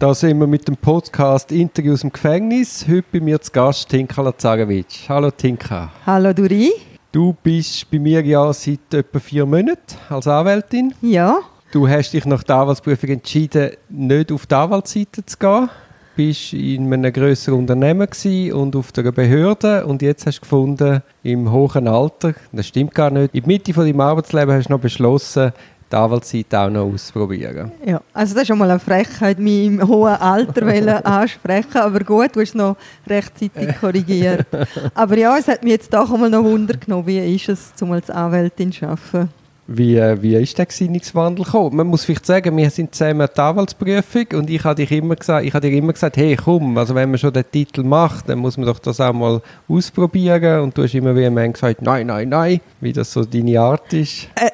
Da sind wir mit dem Podcast Interview aus dem Gefängnis. Heute bei mir zu Gast Tinka Lazarewitsch. Hallo Tinka. Hallo Duri. Du bist bei mir ja seit etwa vier Monaten als Anwältin. Ja. Du hast dich nach der Anwaltsprüfung entschieden, nicht auf die Anwaltsseite zu gehen. Du warst in einem grösseren Unternehmen und auf der Behörde und jetzt hast du gefunden, im hohen Alter, das stimmt gar nicht, in der Mitte von deinem Arbeitsleben hast du noch beschlossen, die Anwaltszeit auch noch auszuprobieren. Ja, also das ist schon mal eine Frechheit, mich im hohen Alter ansprechen, aber gut, du hast noch rechtzeitig korrigiert. Aber ja, es hat mich jetzt doch einmal noch Wunder genommen, wie ist es, um als Anwältin zu arbeiten. Wie, äh, wie ist der Gesinnungswandel gekommen? Man muss vielleicht sagen, wir sind zusammen die Anwaltsprüfung und ich habe dir immer gesagt, ich habe dir immer gesagt, hey komm, also wenn man schon den Titel macht, dann muss man doch das auch mal ausprobieren und du hast immer wie ein gesagt, nein, nein, nein, wie das so deine Art ist. Äh.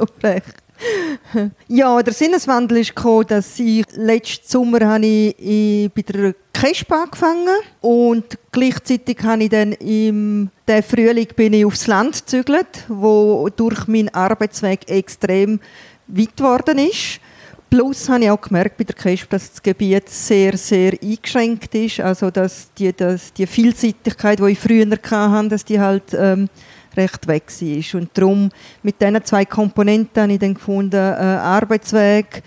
So frech. Ja, der Sinneswandel ist gekommen, dass ich letzten Sommer habe ich bei der KESP angefangen und gleichzeitig habe ich dann im der Frühling bin ich aufs Land gezügelt, wo durch meinen Arbeitsweg extrem weit geworden ist. Plus habe ich auch gemerkt bei der KESP, dass das Gebiet sehr, sehr eingeschränkt ist. Also dass die, dass die Vielseitigkeit, die ich früher hatte, dass die halt ähm, recht weg war. Und darum mit diesen zwei Komponenten habe ich dann gefunden, äh, Arbeitsweg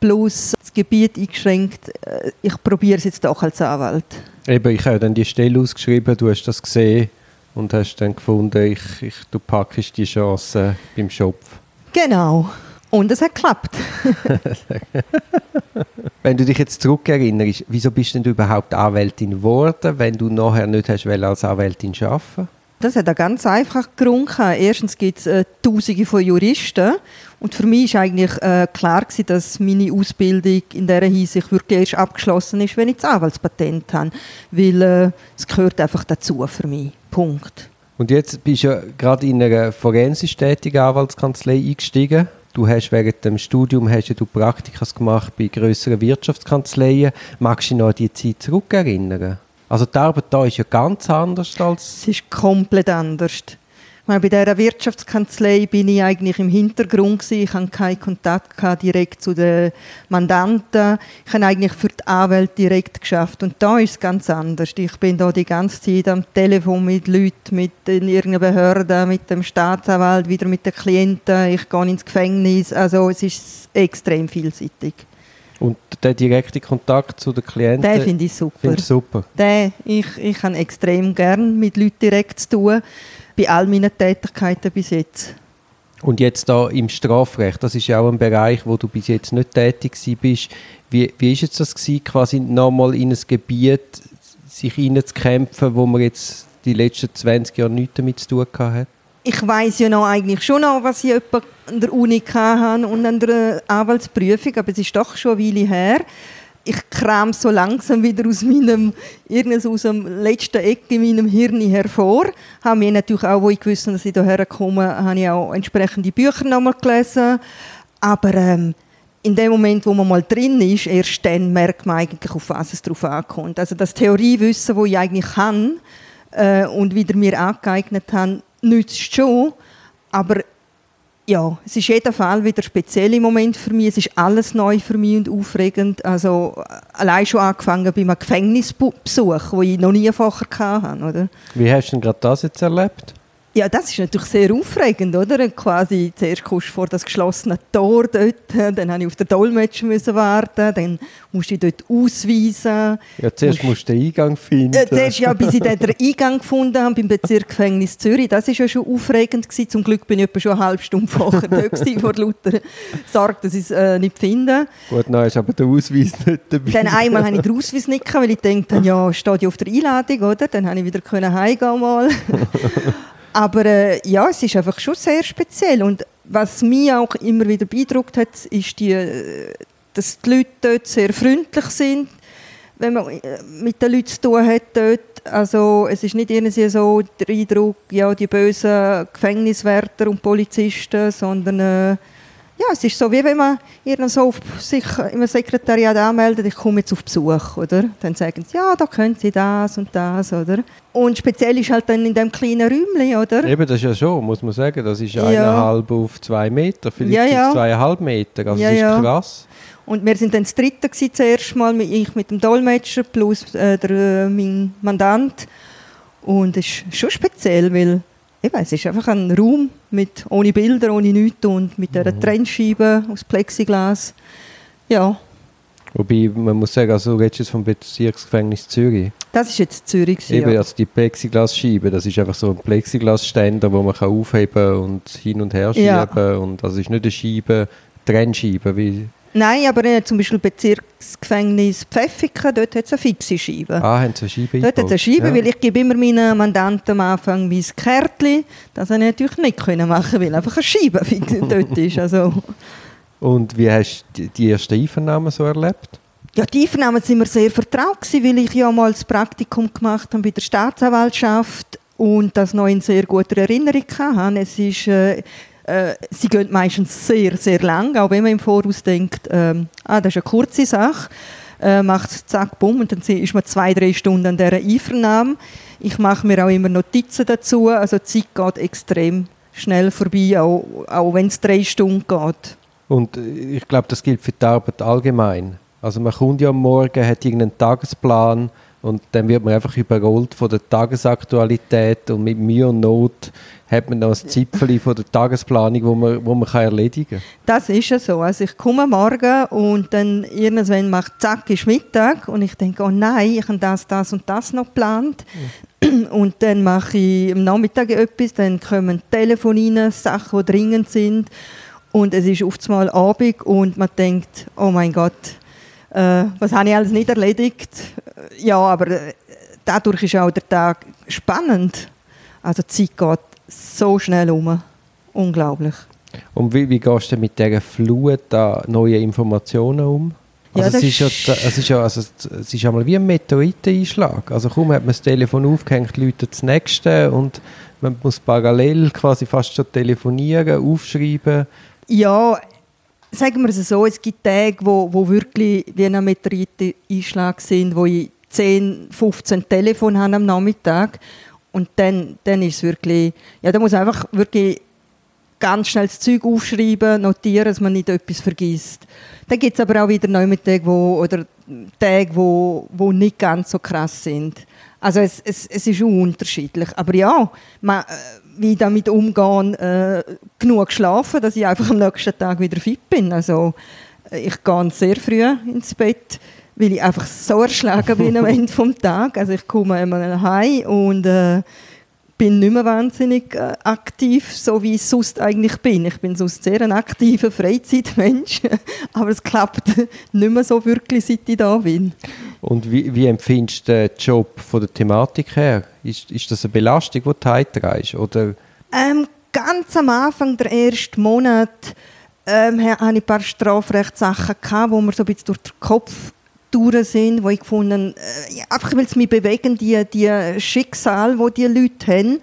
plus das Gebiet eingeschränkt. Äh, ich probiere es jetzt auch als Anwalt. Eben, ich habe dann die Stelle ausgeschrieben, du hast das gesehen und hast dann gefunden, ich, ich, du packst die Chance beim Schopf. Genau. Und es hat geklappt. wenn du dich jetzt zurückerinnerst, wieso bist denn du überhaupt Anwältin geworden, wenn du nachher nicht hast als Anwältin arbeiten das hat einen ganz einfachen Grund. Erstens gibt es äh, Tausende von Juristen. Und für mich war eigentlich äh, klar, gewesen, dass meine Ausbildung in dieser Hinsicht wirklich erst abgeschlossen ist, wenn ich das Anwaltspatent habe. Weil äh, es gehört einfach dazu für mich. Punkt. Und jetzt bist du ja gerade in einer forensisch tätigen Anwaltskanzlei eingestiegen. Du hast während dem Studium hast du Praktikas gemacht bei größeren Wirtschaftskanzleien. Magst du dich noch an die Zeit zurückerinnern? Also die Arbeit da ist ja ganz anders als... Es ist komplett anders. Bei dieser Wirtschaftskanzlei bin ich eigentlich im Hintergrund gewesen. Ich hatte keinen Kontakt direkt zu den Mandanten. Ich habe eigentlich für die Anwälte direkt geschafft. Und da ist es ganz anders. Ich bin da die ganze Zeit am Telefon mit Leuten, mit irgendeiner Behörde, mit dem Staatsanwalt, wieder mit den Klienten. Ich gehe ins Gefängnis. Also es ist extrem vielseitig. Und der direkte Kontakt zu den Klienten? Den finde ich super. super. Den, ich, ich habe extrem gern mit Leuten direkt zu tun, bei all meinen Tätigkeiten bis jetzt. Und jetzt da im Strafrecht, das ist ja auch ein Bereich, wo du bis jetzt nicht tätig bist. Wie, wie ist es das gewesen, quasi nochmal in ein Gebiet sich hineinzukämpfen, wo man jetzt die letzten 20 Jahre nichts damit zu tun hat? Ich weiß ja noch eigentlich schon noch, was ich an der Uni hatte und an der Anwaltsprüfung, aber es ist doch schon eine Weile her. Ich kram so langsam wieder aus meinem, aus dem letzten Eck in meinem Hirn hervor. Habe mir natürlich auch, wo ich gewusst dass ich hierher komme, habe ich auch entsprechende Bücher nochmal gelesen. Aber ähm, in dem Moment, wo man mal drin ist, erst dann merkt man eigentlich, auf was es drauf ankommt. Also das Theoriewissen, das ich eigentlich kann äh, und wieder mir angeeignet habe, nützt schon, aber ja, es ist jeder Fall wieder speziell im Moment für mich. Es ist alles neu für mich und aufregend. Also allein schon angefangen bei einem Gefängnisbesuch, den ich noch nie vorher hatte. Oder? Wie hast du denn gerade das jetzt erlebt? Ja, das ist natürlich sehr aufregend, oder? Quasi zuerst kommst du vor das geschlossene Tor dort, dann musste ich auf den Dolmetscher müssen warten, dann musst du dort ausweisen. Ja, zuerst musst du den Eingang finden. Äh, zuerst, ja, bis ich den Eingang gefunden habe beim Bezirksgefängnis Zürich, das war ja schon aufregend gewesen. Zum Glück bin ich etwa schon eine halbe Stunde vorher da gewesen, vor lauter Sorge, dass ich es äh, nicht finde. Gut, dann du aber den Ausweis nicht dabei. Dann einmal habe ich den Ausweis nicht weil ich dachte, ja, steht ja auf der Einladung, oder? Dann habe ich wieder heimgehen mal. Aber äh, ja, es ist einfach schon sehr speziell. Und was mich auch immer wieder beeindruckt hat, ist, die, äh, dass die Leute dort sehr freundlich sind, wenn man äh, mit den Leuten zu tun hat dort. Also es ist nicht irgendwie so der Eindruck, ja, die bösen Gefängniswärter und Polizisten, sondern äh, ja, es ist so, wie wenn man so auf sich im Sekretariat anmeldet, ich komme jetzt auf Besuch, oder? Dann sagen sie, ja, da können Sie das und das, oder? Und speziell ist halt dann in dem kleinen Räumchen, oder? Eben, das ist ja schon, muss man sagen, das ist ja. eineinhalb auf zwei Meter, vielleicht ja, ja. zweieinhalb Meter, also ja, das ist ja. krass. Und wir sind dann das dritte gewesen, zuerst mal, ich mit dem Dolmetscher plus äh, der, äh, mein Mandant. Und es ist schon speziell, weil eben, es ist einfach ein Raum mit, ohne Bilder, ohne nichts und mit einer mhm. Trennscheibe aus Plexiglas. Ja. Wobei, man muss sagen, also du redest jetzt vom Bezirksgefängnis Zürich. Das ist jetzt Zürich. Eben, ja. also die Plexiglasscheibe, das ist einfach so ein Plexiglasständer, wo man kann aufheben und hin und her schieben. Ja. Und das ist nicht eine Scheibe, Trennscheibe, wie Nein, aber äh, zum Beispiel Bezirksgefängnis Pfäffiken, dort hat es eine fixe Scheibe. Ah, haben sie eine Scheibe Dort hat es eine Scheibe, ja. weil ich gebe immer meinen Mandanten am Anfang mein Kärtchen. Das konnte ich natürlich nicht können machen, weil einfach eine Scheibe dort ist. Also. Und wie hast du die ersten Einvernahmen so erlebt? Ja, die Einvernahmen sind mir sehr vertraut gewesen, weil ich ja mal das Praktikum gemacht habe bei der Staatsanwaltschaft und das noch in sehr guter Erinnerung hatte. Es ist... Äh, äh, sie gehen meistens sehr, sehr lang, auch wenn man im Voraus denkt, ähm, ah, das ist eine kurze Sache, äh, macht zack, bumm, und dann ist man zwei, drei Stunden an dieser Einvernahme. Ich mache mir auch immer Notizen dazu, also die Zeit geht extrem schnell vorbei, auch, auch wenn es drei Stunden geht. Und äh, ich glaube, das gilt für die Arbeit allgemein. Also man kommt ja am Morgen, hat irgendeinen Tagesplan und dann wird man einfach überrollt von der Tagesaktualität und mit Mühe und Not hat man noch ein Zipfel von der Tagesplanung, wo man, wo man kann erledigen kann. Das ist ja so. Also ich komme morgen und dann irgendwann macht zack, ist Mittag und ich denke, oh nein, ich habe das, das und das noch geplant. Mhm. Und dann mache ich am Nachmittag etwas, dann kommen Telefon rein, Sachen, die dringend sind. Und es ist oft mal Abend und man denkt, oh mein Gott, äh, was habe ich alles nicht erledigt? Ja, aber äh, dadurch ist auch der Tag spannend. Also die Zeit geht so schnell um. Unglaublich. Und wie, wie gehst du mit dieser Flut an neuen Informationen um? Also ja, es, ist ja, es, ist ja, also es ist einmal wie ein Meteoriteneinschlag. Also kaum hat man das Telefon aufgehängt, Leute das nächste und man muss parallel quasi fast schon telefonieren, aufschreiben. Ja, sagen wir es so, es gibt Tage, wo, wo wirklich wie ein Meteoriteneinschlag sind, wo ich 10, 15 Telefone habe am Nachmittag und dann, dann ist es wirklich, ja, da muss einfach wirklich ganz schnell das Zeug aufschreiben, notieren, dass man nicht etwas vergisst. Dann gibt es aber auch wieder neue Tage, wo, oder Tage, wo, wo nicht ganz so krass sind. Also es, es, es ist unterschiedlich. Aber ja, man, äh, wie damit umgehen, äh, genug schlafen, dass ich einfach am nächsten Tag wieder fit bin. Also äh, ich gehe sehr früh ins Bett weil ich einfach so erschlagen bin am Ende des Tages. Also ich komme immer heim und äh, bin nicht mehr wahnsinnig äh, aktiv, so wie ich sonst eigentlich bin. Ich bin sonst sehr ein aktiver Freizeitmensch, aber es klappt nicht mehr so wirklich, seit ich da bin. Und wie, wie empfindest du den Job von der Thematik her? Ist, ist das eine Belastung, die du heimträgst? Oder? Ähm, ganz am Anfang, der ersten Monat, ähm, hatte ich ein paar Strafrechtssachen, gehabt, wo mir so ein bisschen durch den Kopf durch sind, wo ich gefunden äh, einfach weil es mich bewegen, die, die Schicksal, wo die Leute haben.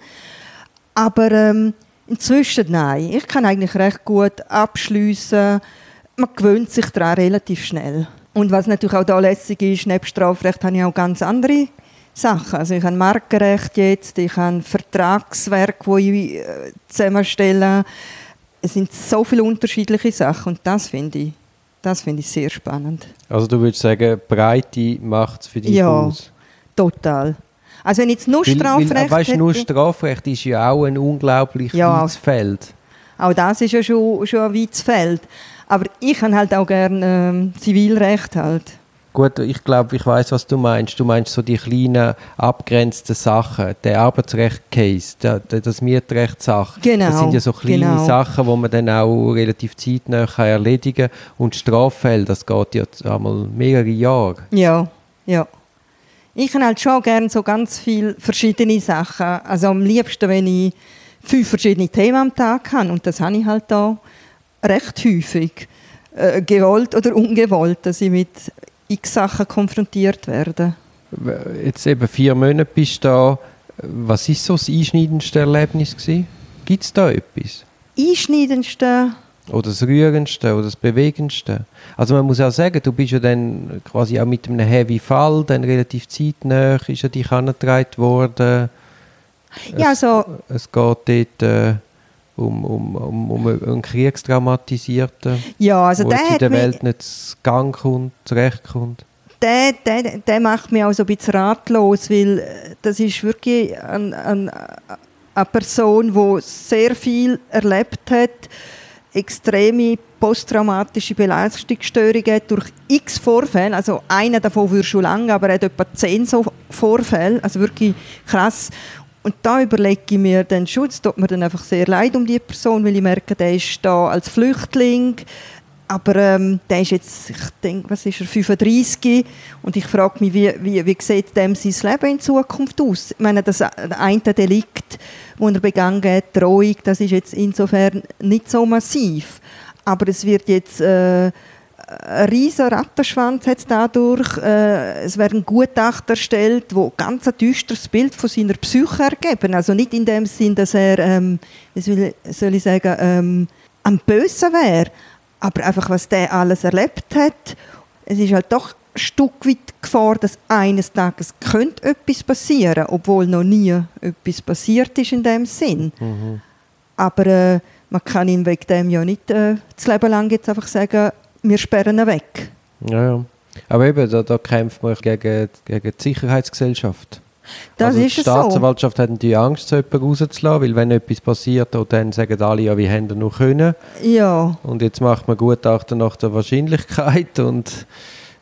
Aber ähm, inzwischen nein. Ich kann eigentlich recht gut abschließen. Man gewöhnt sich daran relativ schnell. Und was natürlich auch da lässig ist, neben Strafrecht habe ich auch ganz andere Sachen. Also ich habe Markenrecht jetzt, ich habe Vertragswerk, wo ich äh, zusammenstelle. Es sind so viele unterschiedliche Sachen und das finde ich das finde ich sehr spannend. Also du würdest sagen, Breite macht es für dich ja, aus? Ja, total. Also wenn jetzt nur weil, Strafrecht weil, weißt, nur Strafrecht ist ja auch ein unglaublich ja, weites Feld. Auch das ist ja schon, schon ein weites Feld. Aber ich habe halt auch gerne ähm, Zivilrecht halt. Gut, ich glaube, ich weiß, was du meinst. Du meinst so die kleinen, abgrenzten Sachen. Der Arbeitsrecht-Case, das Mietrecht-Sache. Genau. Das sind ja so kleine genau. Sachen, die man dann auch relativ zeitnah erledigen kann. Und Straffälle, das geht ja einmal mehrere Jahre. Ja, ja. Ich habe halt schon gerne so ganz viele verschiedene Sachen. Also am liebsten, wenn ich fünf verschiedene Themen am Tag habe. Und das habe ich halt da recht häufig. Äh, gewollt oder ungewollt, dass ich mit x Sachen konfrontiert werden. Jetzt eben vier Monate bist du da. Was ist so das einschneidendste Erlebnis Gibt es da etwas? Einschneidendste? Oder das Rührendste oder das Bewegendste. Also man muss auch sagen, du bist ja dann quasi auch mit einem Heavy Fall, dann relativ zeitnah ist ja dich angetragen worden. Ja, es, also, es geht dort äh, um, um, um, um einen Kriegstraumatisierten, ja, also der in der Welt nicht zu Gang kommt, zurechtkommt. der, der, der macht mich auch so ein bisschen ratlos, weil äh, das ist wirklich ein, ein, eine Person, die sehr viel erlebt hat, extreme posttraumatische Belastungsstörungen durch x Vorfälle, also einer davon würde schon lange, aber er hat etwa zehn so Vorfälle, also wirklich krass. Und da überlege ich mir schon, es tut mir dann einfach sehr leid um die Person, weil ich merke, der ist da als Flüchtling, aber ähm, der ist jetzt, ich denke, was ist er, 35 und ich frage mich, wie, wie, wie sieht dem sein Leben in Zukunft aus? Ich meine, das eine Delikt, das er begangen hat, Drohung, das ist jetzt insofern nicht so massiv. Aber es wird jetzt äh, ein riesiger Rattenschwanz hat's dadurch. Äh, es werden Gutachten erstellt, wo ganz ein düsteres Bild von seiner Psyche ergeben. Also nicht in dem Sinn, dass er, ähm, wie soll ich- sagen, ähm, am Bösen wäre, aber einfach, was der alles erlebt hat. Es ist halt doch ein Stück weit Gefahr, dass eines Tages könnte etwas passieren, obwohl noch nie etwas passiert ist in dem Sinn. Aber äh, man kann ihm wegen dem ja nicht äh, das Leben lang jetzt einfach sagen, wir sperren ihn weg. Ja, ja. Aber eben, da, da kämpft man gegen, gegen die Sicherheitsgesellschaft. Das also ist die es so. Staatsanwaltschaft hat natürlich Angst, so jemanden rauszulassen, weil wenn etwas passiert, dann sagen alle, ja, haben wir noch können. Ja, Und jetzt macht man Gutachten nach der Wahrscheinlichkeit und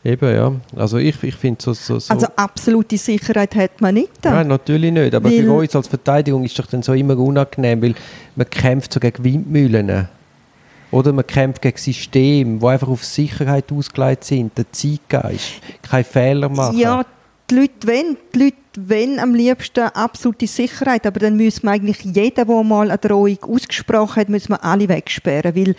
eben, ja. Also ich, ich finde so, so, so also absolute Sicherheit hat man nicht. da. Nein, natürlich nicht. Aber Weil- für uns als Verteidigung ist doch dann so immer unangenehm, weil man kämpft so gegen Windmühlen. Oder man kämpft gegen Systeme, die einfach auf Sicherheit ausgelegt sind, der Zeitgeist, keine Fehler machen. Ja, die Leute wollen, die Leute wollen am liebsten absolute Sicherheit, aber dann müssen wir eigentlich jeden, der mal eine Drohung ausgesprochen hat, müssen wir alle wegsperren, weil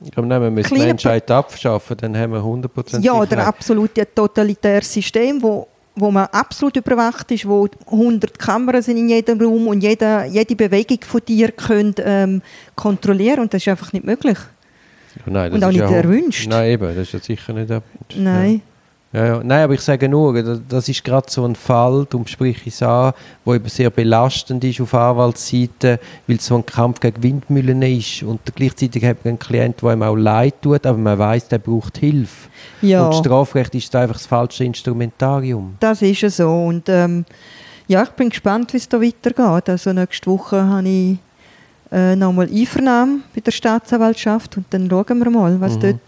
Ich glaube, nein, wir müssen die Menschheit abschaffen, dann haben wir 100% ja, Sicherheit. oder absolut ein totalitäres System, wo, wo man absolut überwacht ist, wo 100 Kameras sind in jedem Raum und jede, jede Bewegung von dir können, ähm, kontrollieren und das ist einfach nicht möglich. Ja, nein, das und auch nicht ja, erwünscht. Nein, eben, das ist ja sicher nicht erwünscht. Nein. Ja, ja. Nein, aber ich sage nur, das- ist gerade so ein Fall, darum spreche ich es an, wo eben sehr belastend ist auf Anwaltsseite, weil es so ein Kampf gegen Windmühlen ist und gleichzeitig hat man einen Klient, der ihm auch leid tut, aber man weiß, der braucht Hilfe. Ja. Und Strafrecht ist da einfach das falsche Instrumentarium. Das ist ja so. Und ähm, ja, ich bin gespannt, wie es da weitergeht. Also nächste Woche habe ich äh, nochmal Einvernahme bei der Staatsanwaltschaft und dann schauen wir mal, was Mhm. dort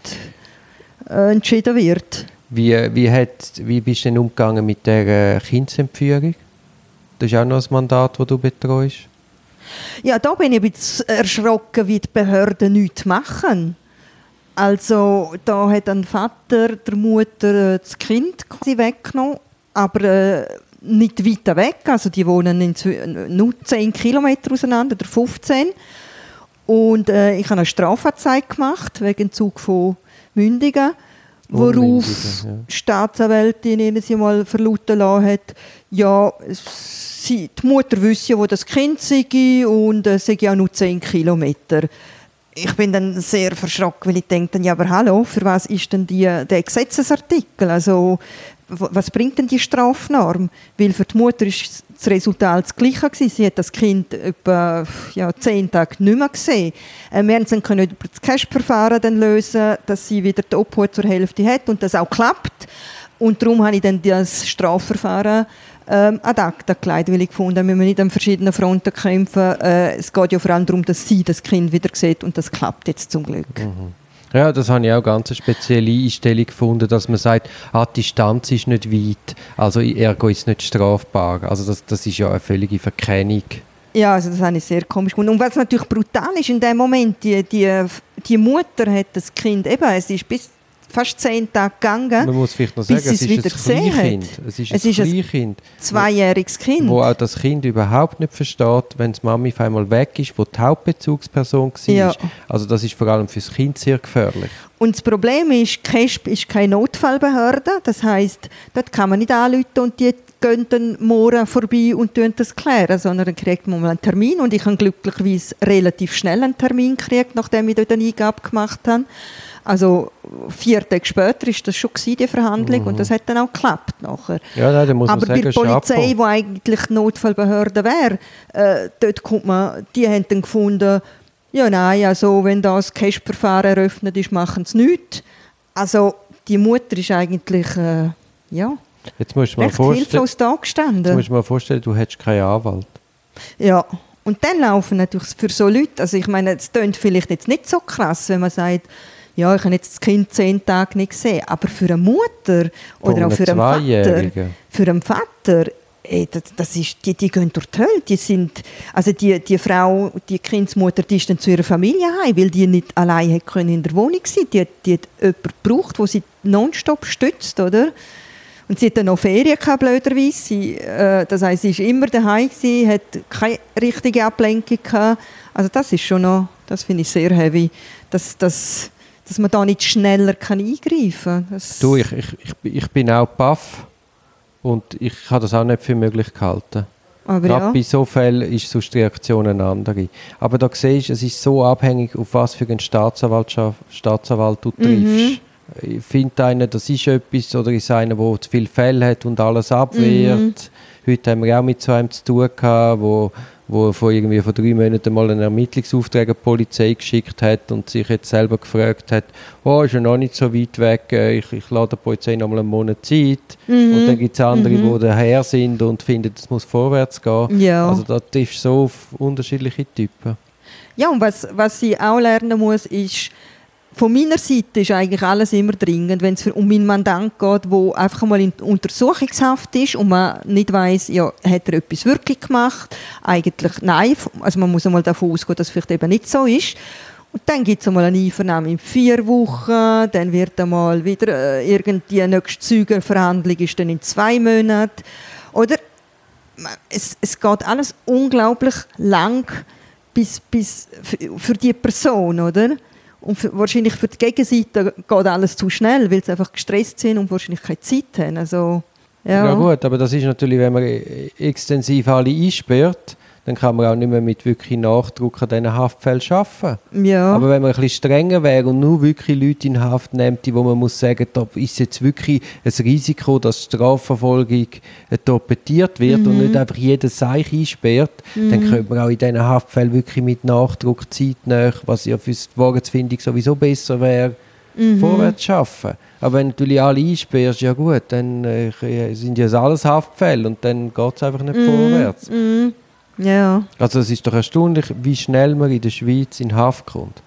äh, entschieden wird. Wie, wie, hat, wie bist du denn umgegangen mit der äh, Kindsentführung? Das ist auch noch ein Mandat, das du betreust. Ja, da bin ich ein bisschen erschrocken, wie die Behörden nichts machen. Also da hat ein Vater der Mutter äh, das Kind weggenommen, aber äh, nicht weiter weg. Also die wohnen inzwi- nur 10 Kilometer auseinander oder 15. Und äh, ich habe eine Strafanzeige gemacht wegen Entzug von Mündigen, worauf die Staatsanwältin ihnen sie mal verlauten lassen hat, ja, sie, die Mutter wüsste wo das Kind sei und es sei ja nur 10 Kilometer. Ich bin dann sehr verschrocken, weil ich denke, ja, aber hallo, für was ist denn die, der Gesetzesartikel? Also, was bringt denn die Strafnorm? Weil für die Mutter ist das Resultat das gleiche gewesen. Sie hat das Kind etwa ja, zehn Tage nicht mehr gesehen. Äh, wir haben dann können über das Cash-Verfahren dann lösen, dass sie wieder die Obhut zur Hälfte hat und das auch klappt. Und darum habe ich dann das Strafverfahren ähm, ad acta gelegt, weil ich gefunden habe, wir müssen nicht an verschiedenen Fronten kämpfen. Äh, es geht ja vor allem darum, dass sie das Kind wieder sieht und das klappt jetzt zum Glück. Ja, das habe ich auch ganz eine spezielle Einstellung gefunden, dass man sagt, ah, die Distanz ist nicht weit, also ergo ist nicht strafbar. Also das, das ist ja eine völlige Verkennung. Ja, also das habe ich sehr komisch gefunden. Und was natürlich brutal ist in dem Moment, die, die, die Mutter hat das Kind, eben, es ist bis fast zehn Tage gegangen, Man muss vielleicht noch sagen, es ist wieder ein Kleinkind. Es ist Es ein ist ein Kleinkind, zweijähriges Kind. wo auch das Kind überhaupt nicht versteht, wenn die Mami auf einmal weg ist, wo die Hauptbezugsperson war. Ja. Also das ist vor allem fürs Kind sehr gefährlich. Und das Problem ist, KESP ist keine Notfallbehörde. Das heißt, dort kann man nicht anrufen und die gehen dann morgen vorbei und tun das klären, sondern dann kriegt man mal einen Termin und ich habe glücklicherweise relativ schnell einen Termin gekriegt, nachdem ich dort eine Eingabe gemacht habe. Also vier Tage später war das schon gewesen, die Verhandlung mhm. und das hat dann auch geklappt nachher. Ja, nein, muss Aber sagen, bei der Polizei, die eigentlich Notfallbehörde wäre, äh, dort kommt man, die haben dann gefunden, ja nein, also wenn das Cash-Verfahren eröffnet ist, machen sie nichts. Also die Mutter ist eigentlich, äh, ja, jetzt musst du mal hilflos da gestanden. Jetzt musst du mal vorstellen, du hättest keinen Anwalt. Ja, und dann laufen natürlich für so Leute, also ich meine, es klingt vielleicht jetzt nicht so krass, wenn man sagt, ja, ich habe jetzt das Kind zehn Tage nicht gesehen, aber für eine Mutter oder auch für einen Vater, für einen Vater, ey, das, das, ist, die, die gehen durch die Hölle. Die sind, also die, die Frau, die Kindsmutter, die ist dann zu ihrer Familie heim, weil die nicht allein können in der Wohnung sein. Die, die hat jemanden gebraucht, der sie nonstop stützt, oder? Und sie hat dann noch Ferien gehabt, blöderweise. Sie, äh, das heisst, sie war immer daheim, gewesen, hat keine richtige Ablenkung gehabt. Also das ist schon noch, das finde ich sehr heavy. Das, das, dass man da nicht schneller kann eingreifen kann. Du, ich, ich, ich, ich bin auch baff und ich habe das auch nicht für möglich gehalten. Aber Gerade ja. bei so Fällen ist sonst die Reaktion eine andere. Aber da siehst du, es ist so abhängig, auf was für einen Staatsanwalt, Staatsanwalt du triffst. Mhm. Ich finde einen, das ist etwas, oder ist einer, der zu viele Fälle hat und alles abwehrt. Mhm. Heute haben wir auch mit so einem zu tun gehabt, wo wo vor irgendwie vor drei Monaten mal einen Ermittlungsauftrag an die Polizei geschickt hat und sich jetzt selber gefragt hat, oh, ist ja noch nicht so weit weg, äh, ich, ich lade der Polizei noch mal einen Monat Zeit. Mhm. Und dann gibt es andere, mhm. die daher sind und finden, es muss vorwärts gehen. Ja. Also da triffst du so auf unterschiedliche Typen. Ja, und was, was ich auch lernen muss, ist, von meiner Seite ist eigentlich alles immer dringend, wenn es um meinen Mandant geht, der einfach mal in Untersuchungshaft ist und man nicht weiß, ja, hat er etwas wirklich gemacht? Eigentlich nein. Also man muss einmal davon ausgehen, dass es vielleicht eben nicht so ist. Und dann gibt es einmal eine Einvernahme in vier Wochen, dann wird einmal wieder äh, irgendwie eine nächste Zeugenverhandlung ist dann in zwei Monaten. Oder es, es geht alles unglaublich lang bis, bis für, für die Person, oder? Und für, wahrscheinlich für die Gegenseite geht alles zu schnell, weil sie einfach gestresst sind und wahrscheinlich keine Zeit haben. Also, ja. ja gut, aber das ist natürlich, wenn man extensiv alle einsperrt, dann kann man auch nicht mehr mit wirklich Nachdruck an diesen Haftfällen arbeiten. Ja. Aber wenn man ein bisschen strenger wäre und nur wirklich Leute in Haft nimmt, wo man muss sagen, da ist jetzt wirklich ein Risiko, dass Strafverfolgung torpediert wird mhm. und nicht einfach jeder Seich einsperrt, mhm. dann könnte man auch in diesen Haftfällen wirklich mit Nachdruck zeitnah, was ja für die Wahrheitsfindung sowieso besser wäre, mhm. vorwärts schaffen. Aber wenn du natürlich alle einsperrst, ja gut, dann äh, sind ja alles Haftfälle und dann geht es einfach nicht mhm. vorwärts. Mhm. Ja. Also es ist doch erstaunlich, wie schnell man in der Schweiz in Haft kommt.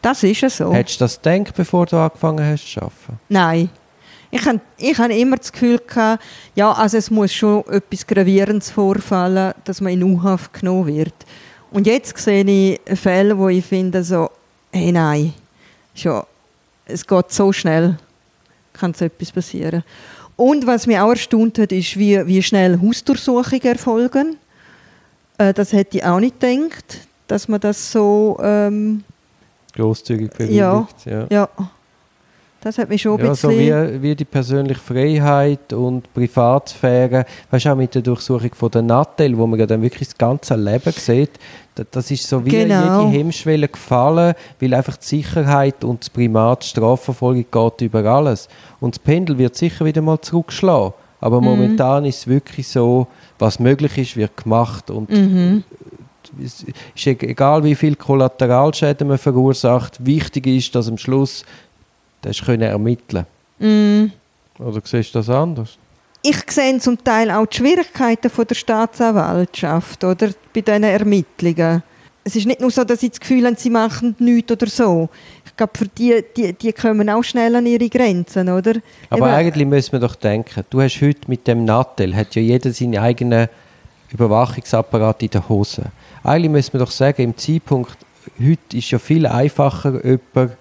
Das ist ja so. Hättest du das gedacht, bevor du angefangen hast zu arbeiten? Nein. Ich habe ich hab immer das Gefühl gehabt, ja, also es muss schon etwas Gravierendes vorfallen, dass man in U-Haft genommen wird. Und jetzt sehe ich Fälle, wo ich finde so, hey nein, schon, es geht so schnell, kann so etwas passieren. Und was mich auch erstaunt hat, ist, wie, wie schnell Hausdurchsuchungen erfolgen. Äh, das hätte ich auch nicht gedacht, dass man das so ähm, großzügig bewilligt. Ja, ja. ja. Das hat mich schon ein ja, bisschen... So wie, wie die persönliche Freiheit und Privatsphäre, weißt du, auch mit der Durchsuchung von der Nattel, wo man ja dann wirklich das ganze Leben sieht, das ist so wie genau. jede Hemmschwelle gefallen, weil einfach die Sicherheit und das Primat, Strafverfolgung geht über alles. Und das Pendel wird sicher wieder mal zurückschlagen. Aber mhm. momentan ist es wirklich so, was möglich ist, wird gemacht. Und mhm. es ist egal, wie viel Kollateralschäden man verursacht, wichtig ist, dass am Schluss das können ermitteln mhm. Oder siehst du das anders? Ich sehe zum Teil auch die Schwierigkeiten von der Staatsanwaltschaft oder, bei diesen Ermittlungen. Es ist nicht nur so, dass sie das Gefühl haben, sie machen nichts oder so ich glaube, für die, die, die kommen auch schnell an ihre Grenzen, oder? Aber Eben, eigentlich müssen wir doch denken, du hast heute mit dem Nattel, hat ja jeder seinen eigenen Überwachungsapparat in der Hose. Eigentlich müssen wir doch sagen, im Zeitpunkt, heute ist ja viel einfacher, jemanden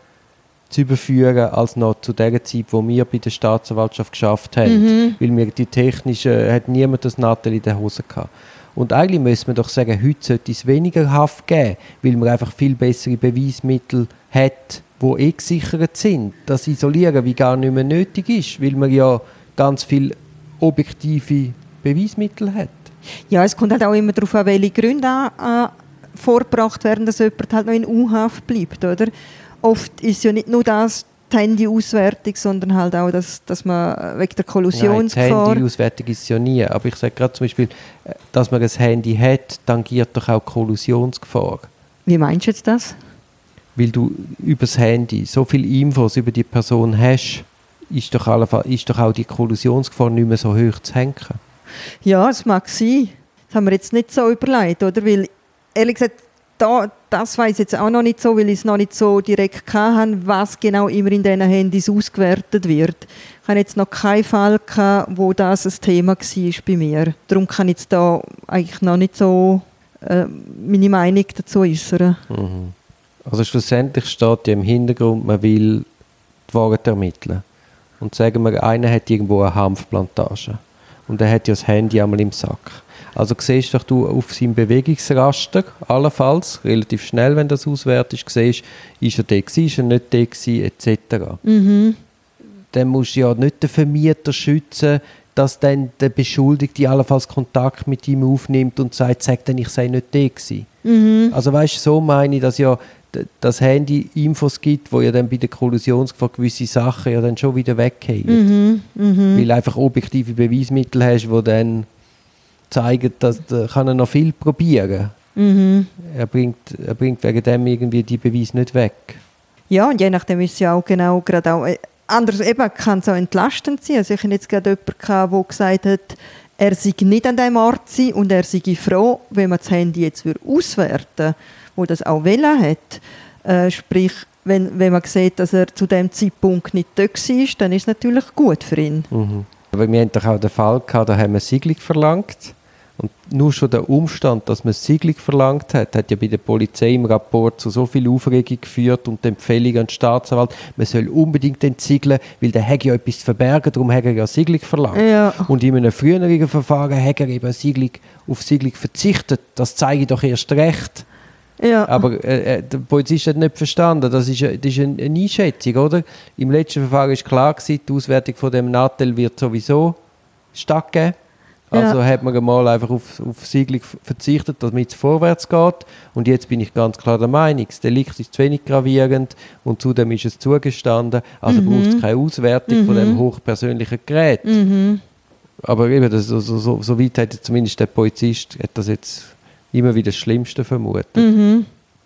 zu überführen, als noch zu der Zeit, wo wir bei der Staatsanwaltschaft geschafft haben. Mhm. Weil wir die technische, hat niemand das Nattel in der Hose gehabt. Und eigentlich müssen wir doch sagen, heute sollte es weniger Haft geben, weil man einfach viel bessere Beweismittel hat, die eh gesichert sind. Das Isolieren wie gar nicht mehr nötig ist, weil man ja ganz viel objektive Beweismittel hat. Ja, es kommt halt auch immer darauf an, welche Gründe äh, vorgebracht werden, dass jemand halt noch in U-Haft bleibt, oder? Oft ist ja nicht nur das die Handyauswertung, sondern halt auch, dass, dass man wegen der Kollusionsgefahr... Nein, die Handyauswertung ist ja nie, aber ich sage gerade zum Beispiel, äh, dass man ein Handy hat, tangiert doch auch Kollusionsgefahr. Wie meinst du jetzt das? Weil du über das Handy so viele Infos über die Person hast, ist doch, alle, ist doch auch die Kollusionsgefahr nicht mehr so hoch zu hängen. Ja, es mag sein. Das haben wir jetzt nicht so überlegt, oder? Weil, ehrlich gesagt, da, das weiß jetzt auch noch nicht so, weil ich es noch nicht so direkt hatte, was genau immer in diesen Handys ausgewertet wird. Ich habe jetzt noch keinen Fall gehabt, wo das ein Thema war bei mir. Darum kann ich jetzt da eigentlich noch nicht so äh, meine Meinung dazu äußern. Mhm. Also schlussendlich steht ja im Hintergrund, man will die Wahrheit ermitteln. Und sagen wir, einer hat irgendwo eine Hanfplantage und er hat ja das Handy einmal im Sack. Also siehst doch du auf seinem Bewegungsraster, allenfalls, relativ schnell, wenn du das auswertest, siehst, ist er da gewesen, ist er nicht da gewesen, etc. Mhm. Dann musst du ja nicht den Vermieter schützen, dass dann der Beschuldigte allenfalls Kontakt mit ihm aufnimmt und sagt, sag dann, ich sei nicht da gewesen. Mhm. Also weißt du, so meine ich, dass ja das Handy Infos gibt, wo ja dann bei der Kollusionsgefahr gewisse Sachen ja dann schon wieder weggehen. Mhm. Mhm. Weil du einfach objektive Beweismittel hast, die dann zeigen, dass da kann er noch viel probieren. Mhm. Er bringt, er bringt wegen dem irgendwie die Beweise nicht weg. Ja, und je nachdem ist es ja auch genau gerade auch, äh, anders eben kann es auch entlastend sein. Also ich hatte jetzt gerade jemanden, gehabt, der gesagt hat, er sei nicht an diesem Ort sein und er sei froh, wenn man das Handy jetzt auswerten würde, wo das auch wählen hat. Äh, sprich, wenn, wenn man sieht, dass er zu dem Zeitpunkt nicht dort war, dann ist es natürlich gut für ihn. Mhm. Aber wir hatten doch auch den Fall, gehabt, da haben wir Siedlung verlangt und nur schon der Umstand, dass man Siedlung verlangt hat, hat ja bei der Polizei im Rapport zu so viel Aufregung geführt und die Empfehlung an den Staatsanwalt, man soll unbedingt entsiegeln, weil der hat ja etwas zu verbergen, darum hat er ja Siedlung verlangt. Ja. Und in einem früheren Verfahren hat er eben Siedlung, auf Siedlung verzichtet. Das zeige ich doch erst recht. Ja. Aber äh, äh, der Polizist hat nicht verstanden, das ist, das ist eine, eine Einschätzung, oder? Im letzten Verfahren war klar, gewesen, die Auswertung von dem Nachteil wird sowieso stattgeben. Also Ja. hat man mal einfach auf, auf Siedlung verzichtet, damit es vorwärts geht. Und jetzt bin ich ganz klar der Meinung, das Delikt ist zu wenig gravierend und zudem ist es zugestanden. Also braucht es keine Auswertung von dem hochpersönlichen Gerät. Mhm. Aber eben, das, so, so, so, so weit hat zumindest der Polizist hat das jetzt immer wieder das Schlimmste vermutet. Mhm.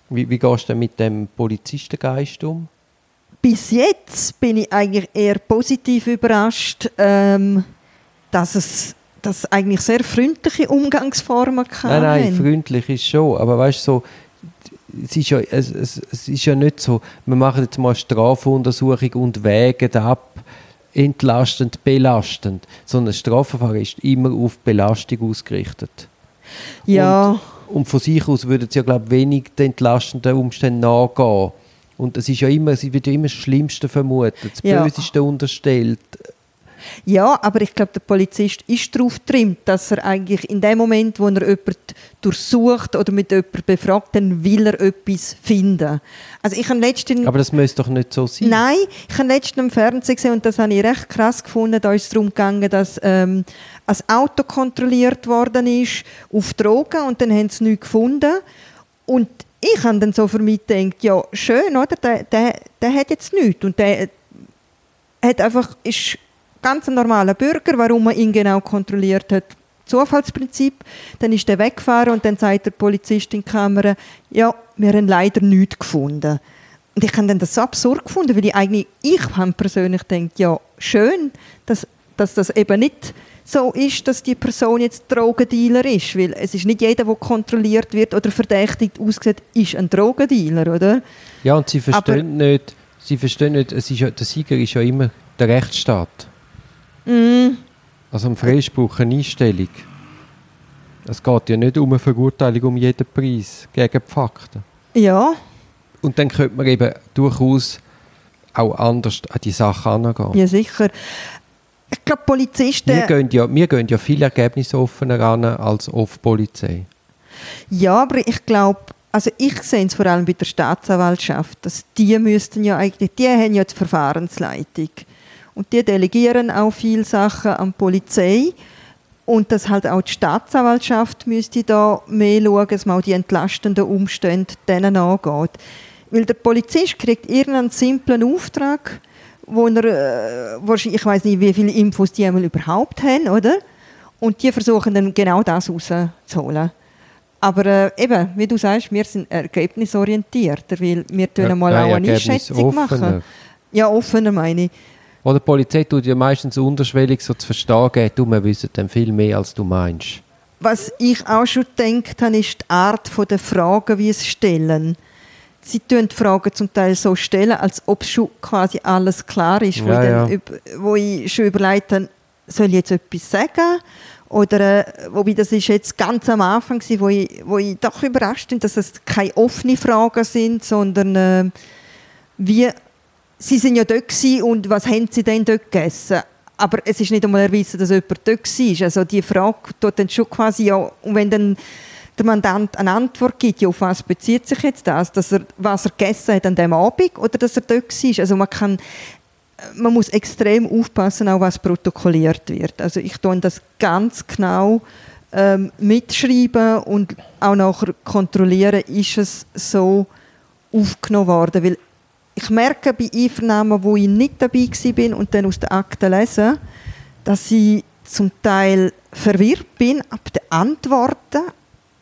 Wie, wie gehst du denn mit dem Polizistengeist um? Bis jetzt bin ich eigentlich eher positiv überrascht, ähm, dass es dass es eigentlich sehr freundliche Umgangsformen Nein, nein, haben. freundlich ist schon, aber weißt du, so, es, ist ja, es, es, es ist ja nicht so, wir machen jetzt mal eine Strafuntersuchung und wägen ab, entlastend, belastend, sondern das Strafverfahren ist immer auf Belastung ausgerichtet. Ja, Und von sich aus würden sie ja, glaube ich, wenig den entlastenden Umständen nachgehen. Und es ist ja immer, sie wird ja immer das Schlimmste vermutet, das Ja. Böseste unterstellt. Ja, aber ich glaube, der Polizist ist darauf getrimmt, dass er eigentlich in dem Moment, wo er jemanden durchsucht oder mit jemandem befragt, dann will er etwas finden. Also ich habe letztens... Aber das müsste doch nicht so sein. Nein, ich habe letztens im Fernsehen gesehen und das habe ich recht krass gefunden. Da ist es darum gegangen, dass ähm, ein Auto kontrolliert worden ist auf Drogen und dann haben sie nichts gefunden. Und ich habe dann so für mich gedacht, ja, schön, oder? Der, der, der hat jetzt nichts. Und der hat einfach, ist ganz ein normaler Bürger, warum man ihn genau kontrolliert hat. Zufallsprinzip. Dann ist er weggefahren und dann sagt der Polizist in die Kamera, ja, wir haben leider nichts gefunden. Und ich habe dann das so absurd gefunden, weil ich eigentlich, ich habe persönlich gedacht, ja, schön, dass, dass das eben nicht so ist, dass die Person jetzt Drogendealer ist, weil es ist nicht jeder, der kontrolliert wird oder verdächtigt aussieht, ist ein Drogendealer, oder? Ja, und sie verstehen nicht, sie verstehen nicht, es ist ja, der Sieger ist ja immer der Rechtsstaat. Mm, Also ein Freispruch, eine Einstellung. Es geht ja nicht um eine Verurteilung um jeden Preis gegen die Fakten. ja, Und dann könnte man eben durchaus auch anders an die Sache angehen. ja sicher. Ich glaube, Polizisten... Wir, gehen ja, wir gehen ja viel ergebnisoffener ran als oft Polizei. Ja, aber ich glaube, also ich sehe es vor allem bei der Staatsanwaltschaft, dass die müssten ja eigentlich, die haben ja die Verfahrensleitung. Und die delegieren auch viele Sachen an die Polizei. Und dass halt auch die Staatsanwaltschaft müsste da mehr schauen, dass man auch die entlastenden Umstände denen angeht. Weil der Polizist kriegt irgendeinen simplen Auftrag, wo er, äh, wahrscheinlich, ich weiß nicht, wie viele Infos die einmal überhaupt haben, oder? Und die versuchen dann genau das rauszuholen. Aber äh, eben, wie du sagst, wir sind ergebnisorientiert, weil wir Ja, mal auch eine Einschätzung offener. machen. Ja, offener meine ich. Oder die Polizei tut ja meistens unterschwellig so zu verstehen geben, du, wir wissen dann viel mehr, als du meinst. Was ich auch schon gedacht habe, ist die Art der Fragen, wie sie stellen. Sie stellen die Fragen zum Teil so stellen, als ob schon quasi alles klar ist, wo, Ja, ich, dann ja. wo ich schon überlegt habe, soll ich jetzt etwas sagen? Oder, äh, wobei das ist jetzt ganz am Anfang gewesen, wo ich, wo ich doch überrascht bin, dass es keine offenen Fragen sind, sondern äh, wie, sie sind ja dort und was haben sie denn dort gegessen? Aber es ist nicht einmal erwiesen, dass jemand dort war. Also die Frage tut dann schon quasi ja, und wenn dann der Mandant eine Antwort gibt, ja, auf was bezieht sich jetzt das? Dass er, was er gegessen hat an dem Abend oder dass er dort war? Also man kann, man muss extrem aufpassen, auch was protokolliert wird. Also ich tue das ganz genau ähm, mitschreiben und auch nachher kontrollieren, ist es so aufgenommen worden. Weil ich merke bei Einvernahmen, wo ich nicht dabei war und dann aus den Akten lese, dass ich zum Teil verwirrt bin ab den Antworten.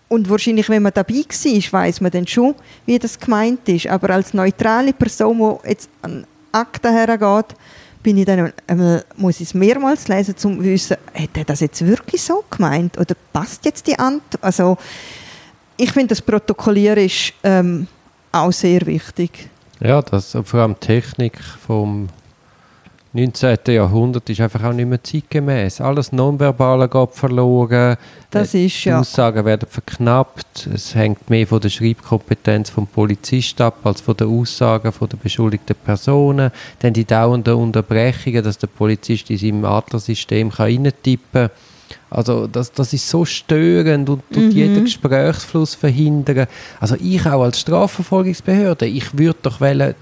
Und wahrscheinlich, wenn man dabei war, weiß man dann schon, wie das gemeint ist. Aber als neutrale Person, die jetzt an Akten hergeht, bin ich dann, muss ich es mehrmals lesen, um zu wissen, hat er das jetzt wirklich so gemeint? Oder passt jetzt die Antwort? Also, ich finde, das Protokollieren ist ähm, auch sehr wichtig. Ja, das, vor allem die Technik vom 19. Jahrhundert ist einfach auch nicht mehr zeitgemäß. Alles Nonverbale geht verloren. Das Äh, ist Die ja. Aussagen werden verknappt. Es hängt mehr von der Schreibkompetenz vom Polizist ab als von den Aussagen von der beschuldigten Personen. Dann die dauernden Unterbrechungen, dass der Polizist in seinem Adlersystem kann reintippen kann. Also das, das ist so störend und tut jeden Gesprächsfluss verhindern. Also ich auch als Strafverfolgungsbehörde, ich würde doch wollen,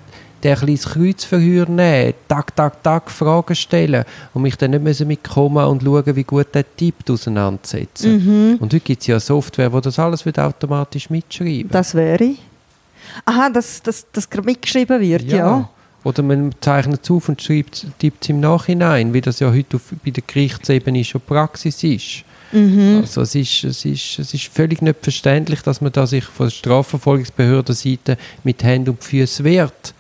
der ein kleines Kreuzverhör nehmen, tak, tak, tak, Fragen stellen und mich dann nicht müssen mit und schauen, wie gut der tippt, auseinandersetzen. Und heute gibt es ja Software, wo das alles wird automatisch mitschreiben. Das wäre. Aha, dass das, das mitgeschrieben wird, ja. Oder man zeichnet es auf und schreibt, tippt es im Nachhinein, wie das ja heute auf, bei der Gerichtsebene schon Praxis ist. Mhm. Also es ist, es, ist, es ist völlig nicht verständlich, dass man da sich von der Strafverfolgungsbehördenseite mit Händen und Füßen wehrt.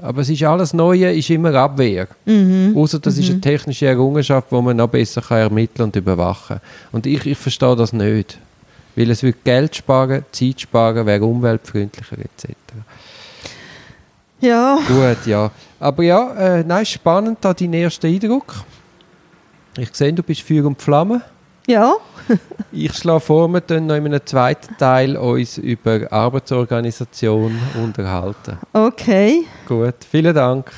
Aber es ist alles Neue, ist immer Abwehr. Mhm. Außer das ist eine technische Errungenschaft, wo man noch besser kann ermitteln und überwachen Und ich, ich verstehe das nicht. Weil es wird Geld sparen, Zeit sparen, wäre umweltfreundlicher etc. Ja, Gut, ja. Aber ja, äh, nein, spannend da dein erster Eindruck. Ich sehe, du bist Feuer und Flamme. ja. Ich schlage vor, wir dann noch in einem zweiten Teil uns über Arbeitsorganisation unterhalten. Okay. Gut, vielen Dank.